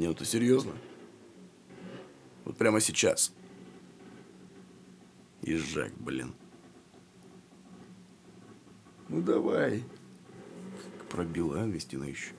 Не, ну ты серьезно? Вот прямо сейчас. Езжак, блин. Ну давай. Как пробила, а, Вестина еще.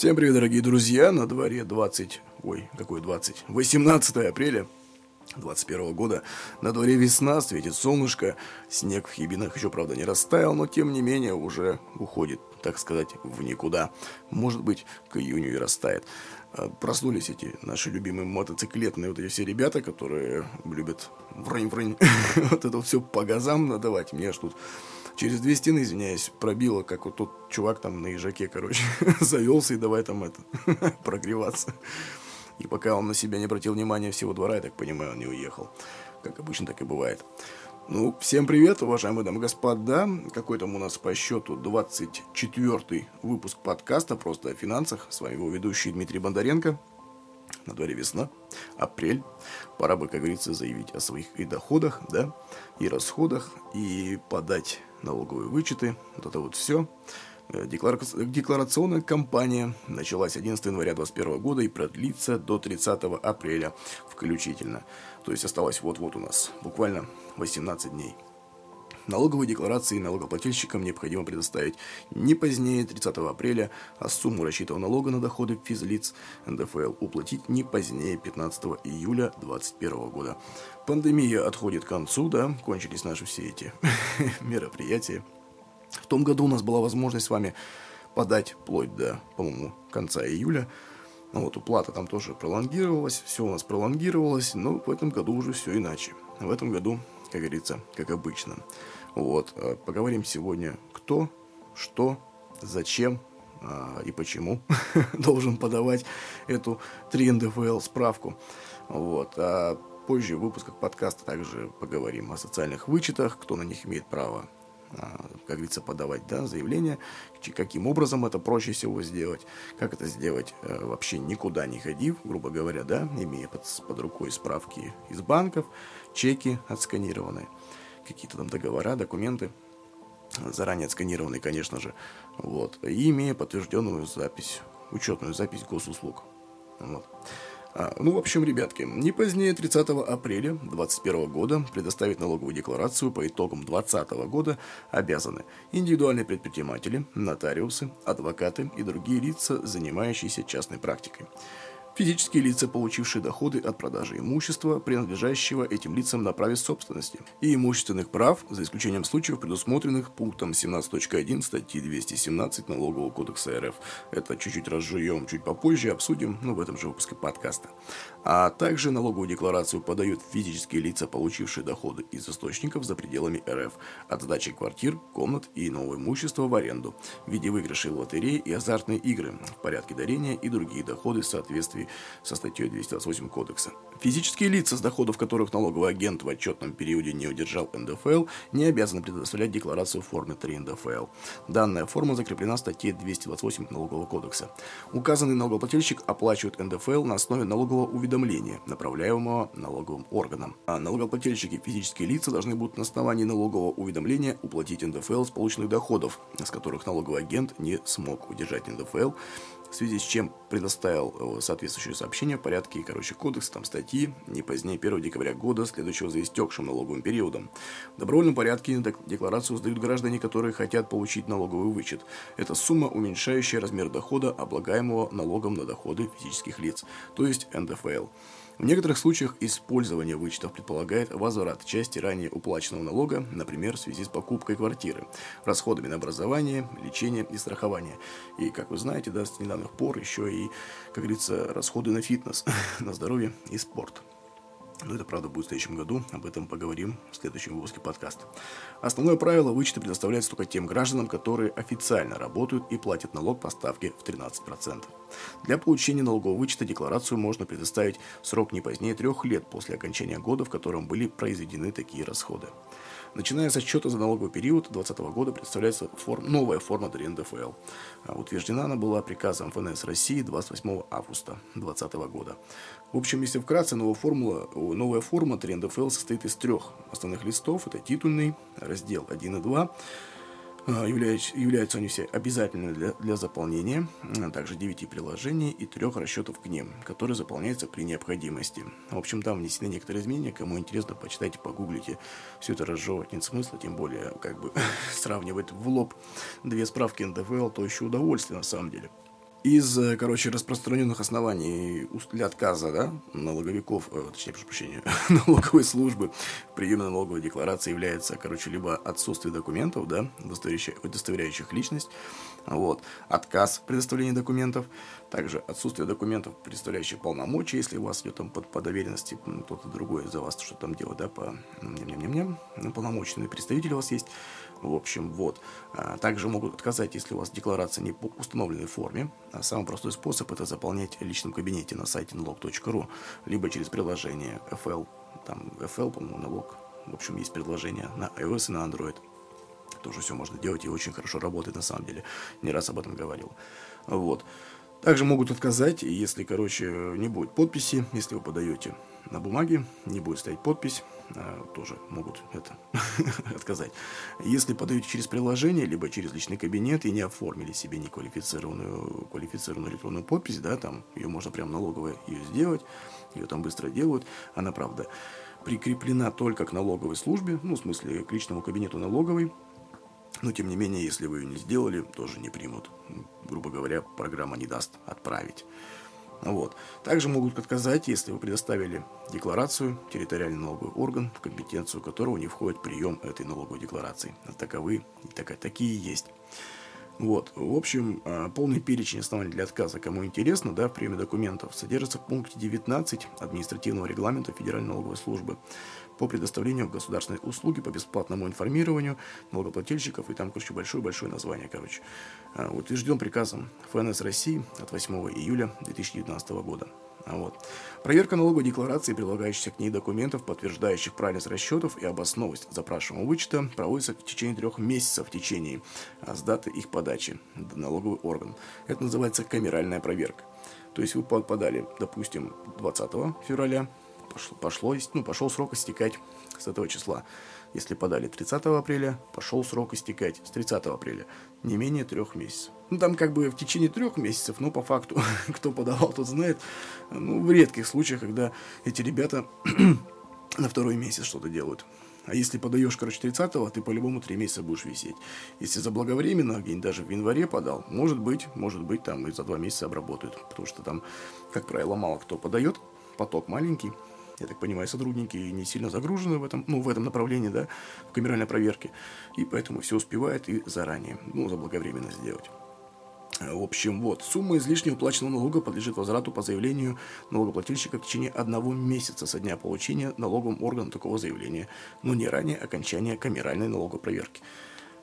Всем привет, дорогие друзья! На дворе 20... Ой, какой 20? 18 апреля 21 года. На дворе весна, светит солнышко. Снег в Хибинах еще, правда, не растаял, но тем не менее уже уходит, так сказать, в никуда. Может быть, к июню и растает. А, проснулись эти наши любимые мотоциклетные вот эти все ребята, которые любят врынь-врынь. вот это все по газам надавать. Мне аж тут через две стены, извиняюсь, пробило, как вот тот чувак там на ежаке, короче, завелся и давай там это, прогреваться. И пока он на себя не обратил внимания всего двора, я так понимаю, он не уехал. Как обычно, так и бывает. Ну, всем привет, уважаемые дамы и господа. Какой там у нас по счету 24 выпуск подкаста «Просто о финансах». С вами его ведущий Дмитрий Бондаренко. На дворе весна, апрель. Пора бы, как говорится, заявить о своих и доходах, да, и расходах, и подать налоговые вычеты, вот это вот все. Э, декларационная кампания началась 11 января 2021 года и продлится до 30 апреля включительно. То есть осталось вот-вот у нас буквально 18 дней. Налоговые декларации налогоплательщикам необходимо предоставить не позднее 30 апреля, а сумму рассчитанного налога на доходы физлиц НДФЛ уплатить не позднее 15 июля 2021 года. Пандемия отходит к концу, да, кончились наши все эти мероприятия. В том году у нас была возможность с вами подать вплоть до, по-моему, конца июля. Ну, вот уплата там тоже пролонгировалась, все у нас пролонгировалось, но в этом году уже все иначе. В этом году, как говорится, как обычно. Вот, э, поговорим сегодня, кто, что, зачем а, и почему должен подавать эту 3 НДФЛ справку. Вот, а позже в выпусках подкаста также поговорим о социальных вычетах, кто на них имеет право, а, как говорится, подавать да, заявление, каким образом это проще всего сделать, как это сделать э, вообще никуда не ходив, грубо говоря, да, имея под, под рукой справки из банков, чеки отсканированные, какие-то там договора, документы, заранее отсканированные, конечно же, вот, и имея подтвержденную запись, учетную запись госуслуг. Вот. А, ну, в общем, ребятки, не позднее 30 апреля 2021 года предоставить налоговую декларацию по итогам 2020 года обязаны индивидуальные предприниматели, нотариусы, адвокаты и другие лица, занимающиеся частной практикой. Физические лица, получившие доходы от продажи имущества, принадлежащего этим лицам на праве собственности, и имущественных прав, за исключением случаев, предусмотренных пунктом 17.1 статьи 217 Налогового кодекса РФ. Это чуть-чуть разжуем чуть попозже, обсудим, ну, в этом же выпуске подкаста. А также налоговую декларацию подают физические лица, получившие доходы из источников за пределами РФ, от сдачи квартир, комнат и иного имущества в аренду, в виде выигрышей лотереи и азартные игры, в порядке дарения и другие доходы в соответствии со статьей 228 Кодекса. Физические лица, с доходов которых налоговый агент в отчетном периоде не удержал НДФЛ, не обязаны предоставлять декларацию в форме 3 НДФЛ. Данная форма закреплена в статье 228 Налогового кодекса. Указанный налогоплательщик оплачивает НДФЛ на основе налогового уведомления, направляемого налоговым органом. А налогоплательщики физические лица должны будут на основании налогового уведомления уплатить НДФЛ с полученных доходов, с которых налоговый агент не смог удержать НДФЛ в связи с чем предоставил э, соответствующее сообщение в порядке, короче, кодекс, там статьи, не позднее 1 декабря года, следующего за истекшим налоговым периодом. В добровольном порядке декларацию сдают граждане, которые хотят получить налоговый вычет. Это сумма, уменьшающая размер дохода, облагаемого налогом на доходы физических лиц, то есть НДФЛ. В некоторых случаях использование вычетов предполагает возврат части ранее уплаченного налога, например, в связи с покупкой квартиры, расходами на образование, лечение и страхование. И, как вы знаете, да, с недавних пор еще и, как говорится, расходы на фитнес, на здоровье и спорт. Но это, правда, будет в следующем году. Об этом поговорим в следующем выпуске подкаста. Основное правило – вычеты предоставляются только тем гражданам, которые официально работают и платят налог по ставке в 13%. Для получения налогового вычета декларацию можно предоставить срок не позднее трех лет после окончания года, в котором были произведены такие расходы. Начиная с отчета за налоговый период 2020 года представляется форм, новая форма для НДФЛ. А утверждена она была приказом ФНС России 28 августа 2020 года. В общем, если вкратце, новая, формула, новая форма 3 НДФЛ состоит из трех основных листов. Это титульный, раздел 1 и 2, а, являются, являются они все обязательными для, для заполнения, а также 9 приложений и трех расчетов к ним, которые заполняются при необходимости. В общем, там внесены некоторые изменения, кому интересно, почитайте, погуглите. Все это разжевывать нет смысла, тем более, как бы, сравнивать в лоб две справки НДФЛ, то еще удовольствие на самом деле из, э, короче, распространенных оснований для отказа да, налоговиков, э, точнее, прошу прощения, налоговой службы в приеме налоговой декларации является, короче, либо отсутствие документов, да, удостоверяющих, личность, вот, отказ предоставления документов, также отсутствие документов, представляющих полномочия, если у вас идет там под, по доверенности кто-то другой за вас что там делать, да, по ням-ням-ням, полномочный представитель у вас есть, в общем, вот. А, также могут отказать, если у вас декларация не по установленной форме. А самый простой способ это заполнять в личном кабинете на сайте налог.ру, либо через приложение FL, там FL, по-моему, налог. В общем, есть предложение на iOS и на Android. Тоже все можно делать и очень хорошо работает на самом деле. Не раз об этом говорил. Вот. Также могут отказать, если, короче, не будет подписи, если вы подаете на бумаге, не будет стоять подпись, а, тоже могут это отказать. Если подаете через приложение, либо через личный кабинет и не оформили себе неквалифицированную квалифицированную электронную подпись, да, там ее можно прям налоговой ее сделать, ее там быстро делают, она, правда, прикреплена только к налоговой службе, ну, в смысле, к личному кабинету налоговой, но, тем не менее, если вы ее не сделали, тоже не примут. Грубо говоря, программа не даст отправить. Вот. Также могут отказать, если вы предоставили декларацию, территориальный налоговый орган, в компетенцию которого не входит прием этой налоговой декларации. Таковы, так, такие есть. Вот, в общем, а, полный перечень оснований для отказа, кому интересно, да, в приеме документов, содержится в пункте 19 административного регламента Федеральной налоговой службы по предоставлению государственной услуги по бесплатному информированию налогоплательщиков, и там, короче, большое-большое название, короче. А, утвержден приказом ФНС России от 8 июля 2019 года. А вот. Проверка налоговой декларации и прилагающихся к ней документов, подтверждающих правильность расчетов и обоснованность запрашиваемого вычета, проводится в течение трех месяцев в течение а, с даты их подачи в налоговый орган. Это называется камеральная проверка. То есть вы подали, допустим, 20 февраля пошло, пошло, ну, пошел срок истекать с этого числа. Если подали 30 апреля, пошел срок истекать с 30 апреля. Не менее трех месяцев. Ну, там как бы в течение трех месяцев, но по факту, кто подавал, тот знает. Ну, в редких случаях, когда эти ребята на второй месяц что-то делают. А если подаешь, короче, 30-го, ты по-любому 3 месяца будешь висеть. Если заблаговременно, где-нибудь даже в январе подал, может быть, может быть, там и за 2 месяца обработают. Потому что там, как правило, мало кто подает, поток маленький. Я так понимаю, сотрудники не сильно загружены в этом, ну, в этом направлении, да, в камеральной проверке. И поэтому все успевают и заранее, ну, заблаговременно сделать. В общем, вот, сумма излишне уплаченного налога подлежит возврату по заявлению налогоплательщика в течение одного месяца со дня получения налоговым органом такого заявления, но не ранее окончания камеральной налогопроверки.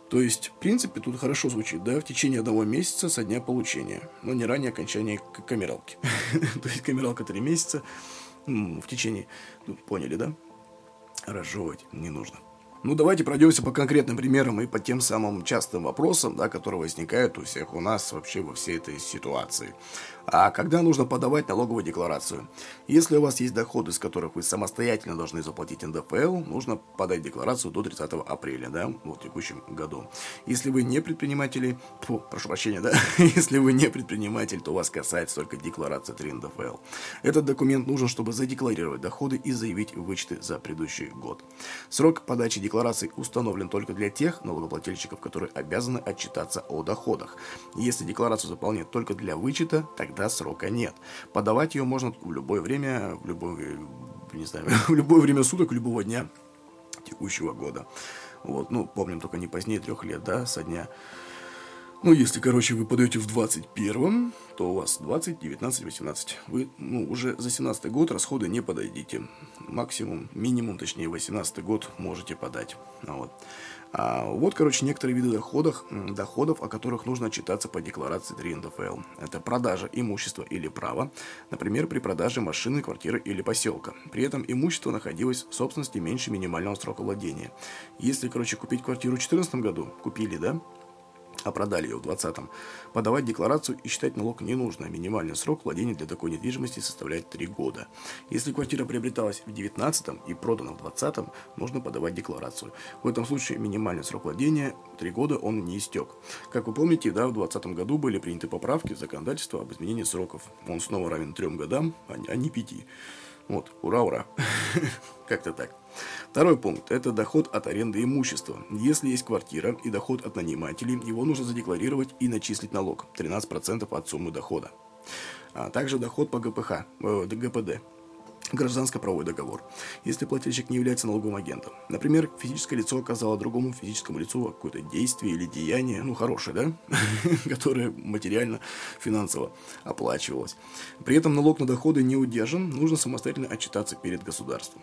То есть, в принципе, тут хорошо звучит, да, в течение одного месяца со дня получения, но не ранее окончания камералки. То есть, камералка три месяца в течение, ну, поняли, да? Разжевывать не нужно. Ну, давайте пройдемся по конкретным примерам и по тем самым частым вопросам, да, которые возникают у всех у нас вообще во всей этой ситуации. А когда нужно подавать налоговую декларацию? Если у вас есть доходы, с которых вы самостоятельно должны заплатить НДФЛ, нужно подать декларацию до 30 апреля, да, в текущем году. Если вы не предприниматели, фу, прошу прощения, да, если вы не предприниматель, то вас касается только декларация 3 НДФЛ. Этот документ нужен, чтобы задекларировать доходы и заявить вычеты за предыдущий год. Срок подачи декларации установлен только для тех налогоплательщиков, которые обязаны отчитаться о доходах. Если декларацию заполнять только для вычета, тогда срока нет. Подавать ее можно в любое время, в любое, не знаю, в любое время суток, любого дня текущего года. Вот, ну, помним только не позднее трех лет, да, со дня ну, если, короче, вы подаете в 21 то у вас 20, 19, 18. Вы, ну, уже за 17 год расходы не подойдите. Максимум, минимум, точнее, 18 год можете подать. Ну, вот. А вот, короче, некоторые виды доходов, доходов, о которых нужно отчитаться по декларации 3 НДФЛ. Это продажа имущества или права, например, при продаже машины, квартиры или поселка. При этом имущество находилось в собственности меньше минимального срока владения. Если, короче, купить квартиру в 2014 году, купили, да, а продали ее в 2020-м, подавать декларацию и считать налог не нужно. Минимальный срок владения для такой недвижимости составляет 3 года. Если квартира приобреталась в 2019 и продана в 2020, нужно подавать декларацию. В этом случае минимальный срок владения 3 года он не истек. Как вы помните, да, в 2020 году были приняты поправки в законодательство об изменении сроков. Он снова равен 3 годам, а не 5. Вот, ура, ура. Как-то так. Второй пункт – это доход от аренды имущества. Если есть квартира и доход от нанимателей, его нужно задекларировать и начислить налог – 13% от суммы дохода. А также доход по ГПХ, э, ГПД гражданско-правовой договор, если плательщик не является налоговым агентом. Например, физическое лицо оказало другому физическому лицу какое-то действие или деяние, ну, хорошее, да, которое материально, финансово оплачивалось. При этом налог на доходы не удержан, нужно самостоятельно отчитаться перед государством.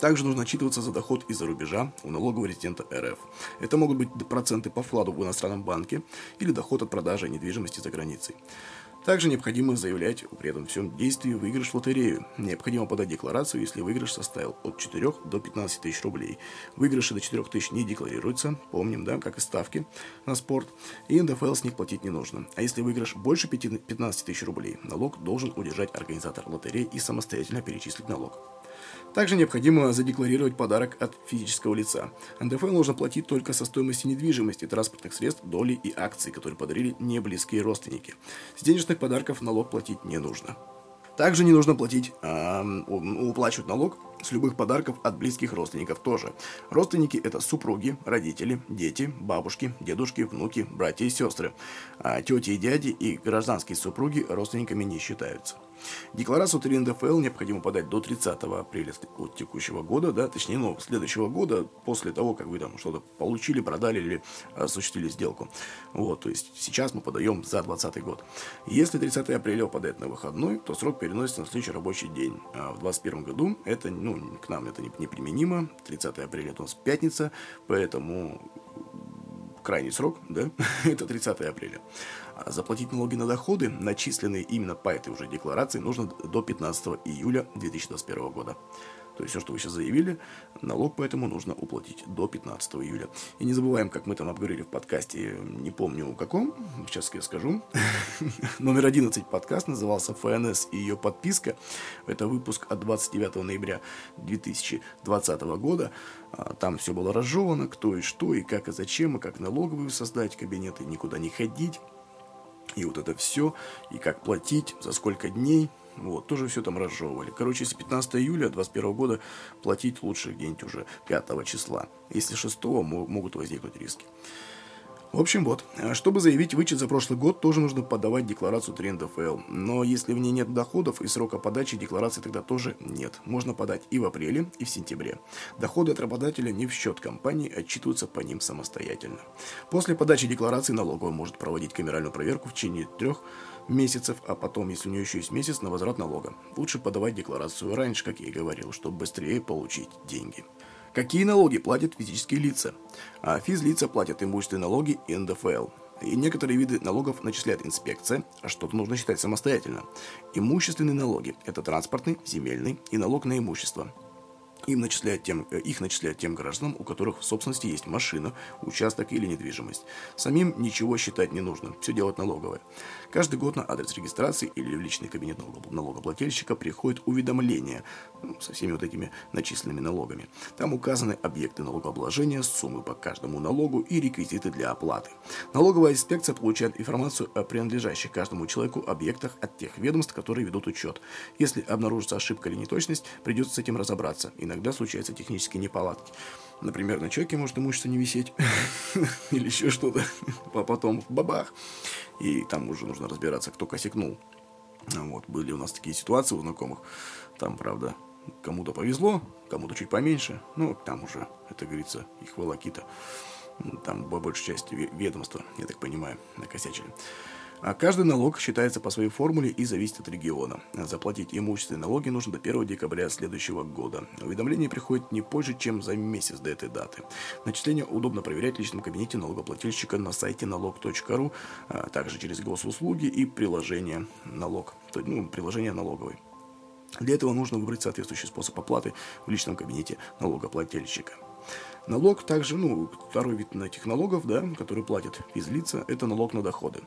Также нужно отчитываться за доход из-за рубежа у налогового резидента РФ. Это могут быть проценты по вкладу в иностранном банке или доход от продажи недвижимости за границей. Также необходимо заявлять при этом всем действии выигрыш в лотерею. Необходимо подать декларацию, если выигрыш составил от 4 до 15 тысяч рублей. Выигрыши до 4 тысяч не декларируются, помним, да, как и ставки на спорт, и НДФЛ с них платить не нужно. А если выигрыш больше 15 тысяч рублей, налог должен удержать организатор лотереи и самостоятельно перечислить налог. Также необходимо задекларировать подарок от физического лица. НДФЛ нужно платить только со стоимости недвижимости, транспортных средств, доли и акций, которые подарили не близкие родственники. С денежных подарков налог платить не нужно. Также не нужно платить, э, уплачивать налог с любых подарков от близких родственников тоже. Родственники это супруги, родители, дети, бабушки, дедушки, внуки, братья и сестры. А тети и дяди и гражданские супруги родственниками не считаются. Декларацию 3 НДФЛ необходимо подать до 30 апреля текущего года, да, точнее, ну, следующего года, после того, как вы там что-то получили, продали или осуществили сделку. Вот, то есть сейчас мы подаем за 2020 год. Если 30 апреля выпадает на выходной, то срок переносится на следующий рабочий день. А в 2021 году это, ну, к нам это неприменимо. 30 апреля это у нас пятница, поэтому крайний срок, да, это 30 апреля. А заплатить налоги на доходы, начисленные именно по этой уже декларации, нужно до 15 июля 2021 года. То есть все, что вы сейчас заявили, налог поэтому нужно уплатить до 15 июля. И не забываем, как мы там обговорили в подкасте, не помню каком, сейчас я скажу. Номер 11 подкаст назывался ФНС и ее подписка. Это выпуск от 29 ноября 2020 года. А, там все было разжевано, кто и что, и как, и зачем, и как налоговые создать кабинеты, никуда не ходить. И вот это все, и как платить, за сколько дней – вот, тоже все там разжевывали. Короче, если 15 июля 2021 года платить лучше где-нибудь уже 5 числа. Если 6 могут возникнуть риски. В общем, вот. Чтобы заявить вычет за прошлый год, тоже нужно подавать декларацию 3 НДФЛ. Но если в ней нет доходов и срока подачи декларации тогда тоже нет. Можно подать и в апреле, и в сентябре. Доходы от работодателя не в счет компании, отчитываются по ним самостоятельно. После подачи декларации налоговая может проводить камеральную проверку в течение трех месяцев, а потом, если у нее еще есть месяц, на возврат налога. Лучше подавать декларацию раньше, как я и говорил, чтобы быстрее получить деньги. Какие налоги платят физические лица? А физлица платят имущественные налоги и НДФЛ. И некоторые виды налогов начисляет инспекция, а что-то нужно считать самостоятельно. Имущественные налоги – это транспортный, земельный и налог на имущество – им начисляют тем, э, их начисляют тем гражданам, у которых в собственности есть машина, участок или недвижимость. Самим ничего считать не нужно, все делать налоговое. Каждый год на адрес регистрации или в личный кабинет налогоплательщика приходит уведомление ну, со всеми вот этими начисленными налогами. Там указаны объекты налогообложения, суммы по каждому налогу и реквизиты для оплаты. Налоговая инспекция получает информацию о принадлежащих каждому человеку объектах от тех ведомств, которые ведут учет. Если обнаружится ошибка или неточность, придется с этим разобраться. Иногда случаются технические неполадки. Например, на человеке может имущество не висеть или еще что-то, а потом бабах. И там уже нужно разбираться, кто косякнул. Вот, были у нас такие ситуации у знакомых. Там, правда, кому-то повезло, кому-то чуть поменьше. Ну, там уже, это говорится, их волокита. Там, по большей части, ведомства, я так понимаю, накосячили. А каждый налог считается по своей формуле и зависит от региона. Заплатить имущественные налоги нужно до 1 декабря следующего года. Уведомление приходит не позже, чем за месяц до этой даты. Начисление удобно проверять в личном кабинете налогоплательщика на сайте налог.ру, а также через госуслуги и приложение налог, ну, приложение налоговой. Для этого нужно выбрать соответствующий способ оплаты в личном кабинете налогоплательщика. Налог также, ну, второй вид на этих налогов, да, который платят физлица, это налог на доходы.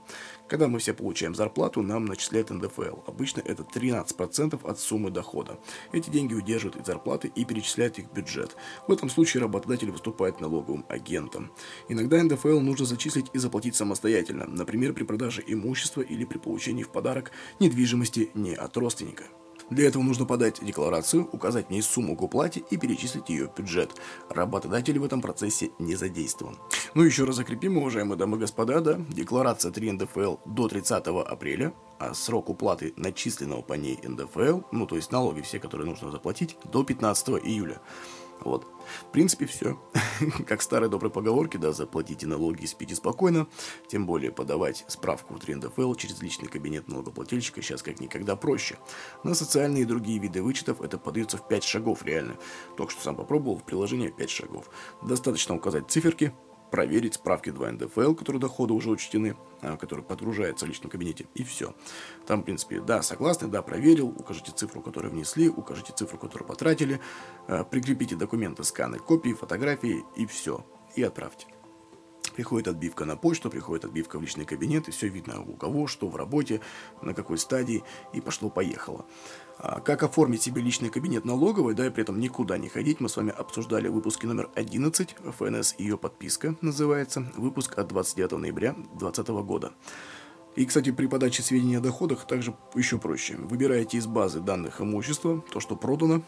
Когда мы все получаем зарплату, нам начисляют НДФЛ. Обычно это 13% от суммы дохода. Эти деньги удерживают из зарплаты и перечисляют их в бюджет. В этом случае работодатель выступает налоговым агентом. Иногда НДФЛ нужно зачислить и заплатить самостоятельно, например, при продаже имущества или при получении в подарок недвижимости не от родственника. Для этого нужно подать декларацию, указать в ней сумму к уплате и перечислить ее в бюджет. Работодатель в этом процессе не задействован. Ну еще раз закрепим, уважаемые дамы и господа, да, декларация 3 НДФЛ до 30 апреля, а срок уплаты начисленного по ней НДФЛ, ну то есть налоги все, которые нужно заплатить, до 15 июля. Вот. В принципе, все. как старые добрые поговорки, да, заплатите налоги и спите спокойно. Тем более подавать справку в 3 НДФЛ через личный кабинет налогоплательщика сейчас как никогда проще. На социальные и другие виды вычетов это подается в 5 шагов реально. Только что сам попробовал, в приложении 5 шагов. Достаточно указать циферки, проверить справки 2 НДФЛ, которые доходы уже учтены, а, которые подгружаются в личном кабинете, и все. Там, в принципе, да, согласны, да, проверил, укажите цифру, которую внесли, укажите цифру, которую потратили, а, прикрепите документы, сканы, копии, фотографии, и все, и отправьте. Приходит отбивка на почту, приходит отбивка в личный кабинет, и все видно у кого, что в работе, на какой стадии, и пошло-поехало. А как оформить себе личный кабинет налоговой, да, и при этом никуда не ходить, мы с вами обсуждали в выпуске номер 11, ФНС и ее подписка называется, выпуск от 29 ноября 2020 года. И, кстати, при подаче сведений о доходах также еще проще. Выбираете из базы данных имущества, то, что продано,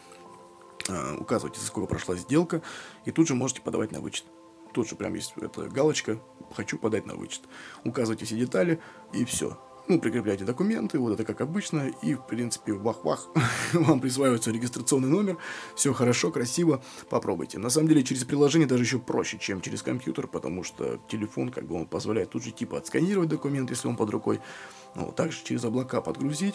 а, указываете, за сколько прошла сделка, и тут же можете подавать на вычет. Тут же прям есть эта галочка «Хочу подать на вычет». Указывайте все детали, и все. Ну, прикрепляйте документы, вот это как обычно, и, в принципе, вах-вах, вам присваивается регистрационный номер, все хорошо, красиво, попробуйте. На самом деле, через приложение даже еще проще, чем через компьютер, потому что телефон, как бы, он позволяет тут же, типа, отсканировать документ, если он под рукой, ну, также через облака подгрузить,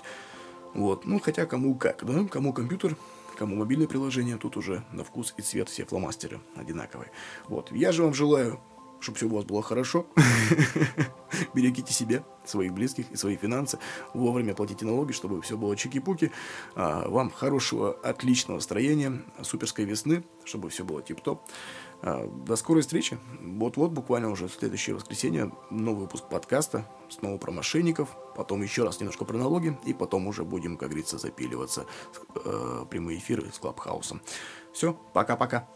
вот, ну, хотя кому как, да, кому компьютер, кому мобильное приложение, тут уже на вкус и цвет все фломастеры одинаковые. Вот, я же вам желаю чтобы все у вас было хорошо. Берегите себя, своих близких и свои финансы. Вовремя платите налоги, чтобы все было чики-пуки. А, вам хорошего, отличного настроения, суперской весны, чтобы все было тип-топ. А, до скорой встречи. Вот-вот, буквально уже в следующее воскресенье, новый выпуск подкаста. Снова про мошенников. Потом еще раз немножко про налоги. И потом уже будем, как говорится, запиливаться э, прямые эфиры с Клабхаусом. Все, пока-пока.